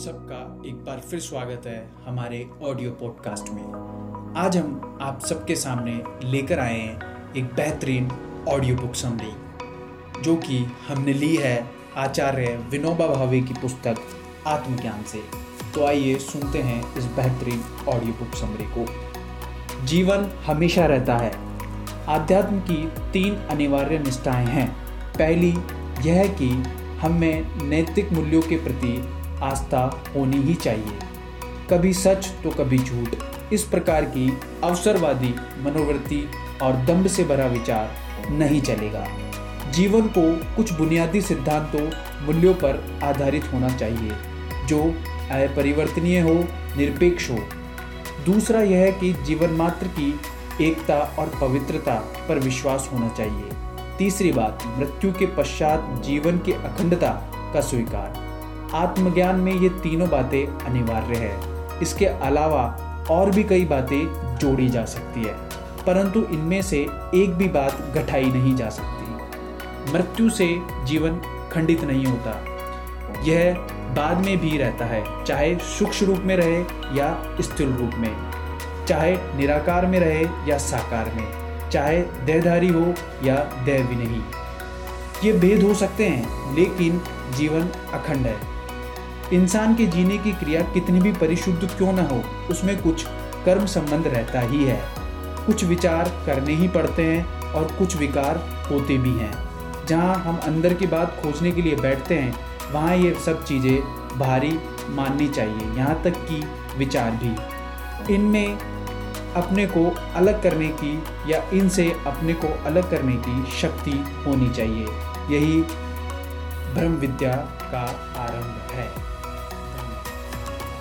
सबका एक बार फिर स्वागत है हमारे ऑडियो पॉडकास्ट में। आज हम आप सबके सामने लेकर आए हैं एक बेहतरीन ऑडियो बुक समरी जो कि हमने ली है आचार्य विनोबा भावे की पुस्तक आत्मज्ञान से। तो आइए सुनते हैं इस बेहतरीन ऑडियो बुक समरी को। जीवन हमेशा रहता है। आध्यात्म की तीन अनिवार्य निष्ठाएँ हैं। पहली, यह कि हम नैतिक मूल्यों के प्रति आस्था होनी ही चाहिए। कभी सच तो कभी झूठ। इस प्रकार की अवसरवादी मनोवृत्ति और दम्भ से भरा विचार नहीं चलेगा। जीवन को कुछ बुनियादी सिद्धांतों, मूल्यों पर आधारित होना चाहिए, जो अपरिवर्तनीय हो, निरपेक्ष हो। दूसरा यह है कि जीवन मात्र की एकता और पवित्रता पर विश्वास होना चाहिए। तीसरी बात, मृत्यु के पश्चात जीवन की अखंडता का स्वीकार। आत्मज्ञान में ये तीनों बातें अनिवार्य है। इसके अलावा और भी कई बातें जोड़ी जा सकती है, परंतु इनमें से एक भी बात घटाई नहीं जा सकती। मृत्यु से जीवन खंडित नहीं होता। यह बाद में भी रहता है, चाहे सूक्ष्म रूप में रहे या स्थूल रूप में। चाहे निराकार में रहे या साकार में, चाहे देहधारी हो या देह नहीं ये भेद हो सकते हैं, लेकिन जीवन अखंड है। इंसान के जीने की क्रिया कितनी भी परिशुद्ध क्यों ना हो, उसमें कुछ कर्म संबंध रहता ही है। कुछ विचार करने ही पड़ते हैं और कुछ विकार होते भी हैं। जहाँ हम अंदर की बात खोजने के लिए बैठते हैं, वहाँ ये सब चीज़ें भारी माननी चाहिए, यहाँ तक कि विचार भी। इनमें अपने को अलग करने की या इनसे अपने को अलग करने की शक्ति होनी चाहिए। यही ब्रह्म विद्या का आरंभ है।